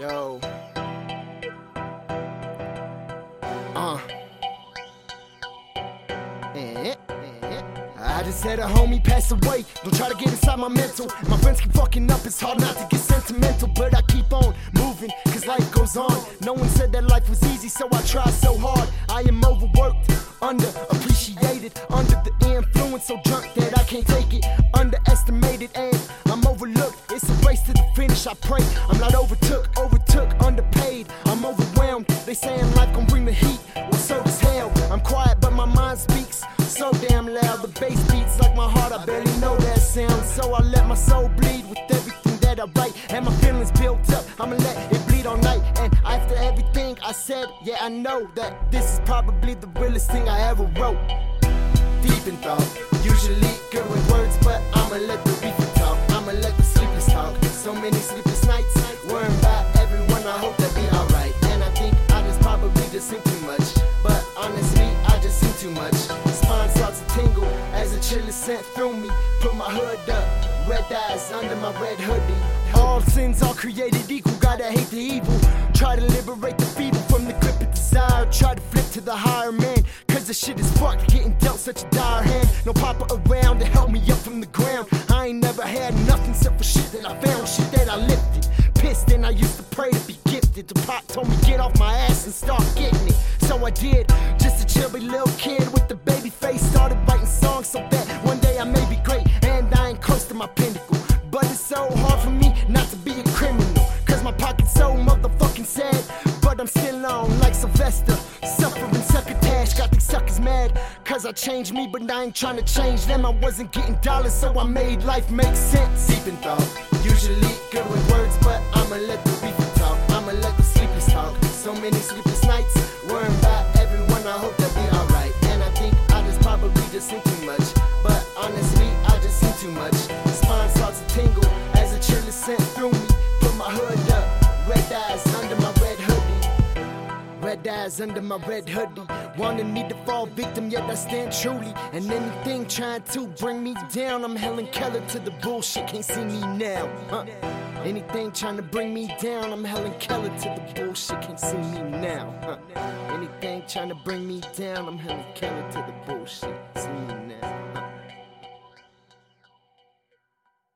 Yo. Uh. Eh. I just had a homie pass away. Don't try to get inside my mental. My friends keep fucking up. It's hard not to get sentimental, but I keep on moving, cause life goes on. No one said that life was easy, so I try so hard. I am overworked, underappreciated, under the influence, so drunk that I can't take it. Underestimated, and I'm overlooked. It's race to the finish. I pray I'm not overtook, overtook, underpaid. I'm overwhelmed. They saying life gon' bring the heat. Well, so does hell. I'm quiet, but my mind speaks so damn loud. The bass beats like my heart. I barely know that sound, so I let my soul bleed with everything that I write. And my feelings built up. I'ma let it bleed all night. And after everything I said, yeah, I know that this is probably the realest thing I ever wrote. Deep in thought, usually good sent through me. Put my hood up, red eyes under my red hoodie. All sins are created equal, gotta hate the evil. Try to liberate the feeble from the grip of desire. Try to flip to the higher man. Cause the shit is fucked, getting dealt such a dire hand. No papa around to help me up from the ground. I ain't never had nothing except for shit that I found, shit that I lifted. Pissed and I used to pray to be gifted. The pop told me get off my ass and start getting it. So I did, just a chubby little kid with the I'm still on like Sylvester. Suffering succotash, got these suckers mad. Cause I changed me, but I ain't trying to change them. I wasn't getting dollars, so I made life make sense. Deep in thought, usually good with words, but I'ma let the people talk. I'ma let the sleepers talk. So many sleepless nights, worrying about everyone. I hope they'll be alright. And I think I just probably just Red eyes under my red hoodie. Wanting me to fall victim, yet I stand truly. And anything trying to bring me down, I'm Helen Keller to the bullshit. Can't see me now. Huh? Anything trying to bring me down, I'm Helen Keller to the bullshit. Can't see me now. Huh? Anything trying to bring me down, I'm Helen Keller to the bullshit. See me now.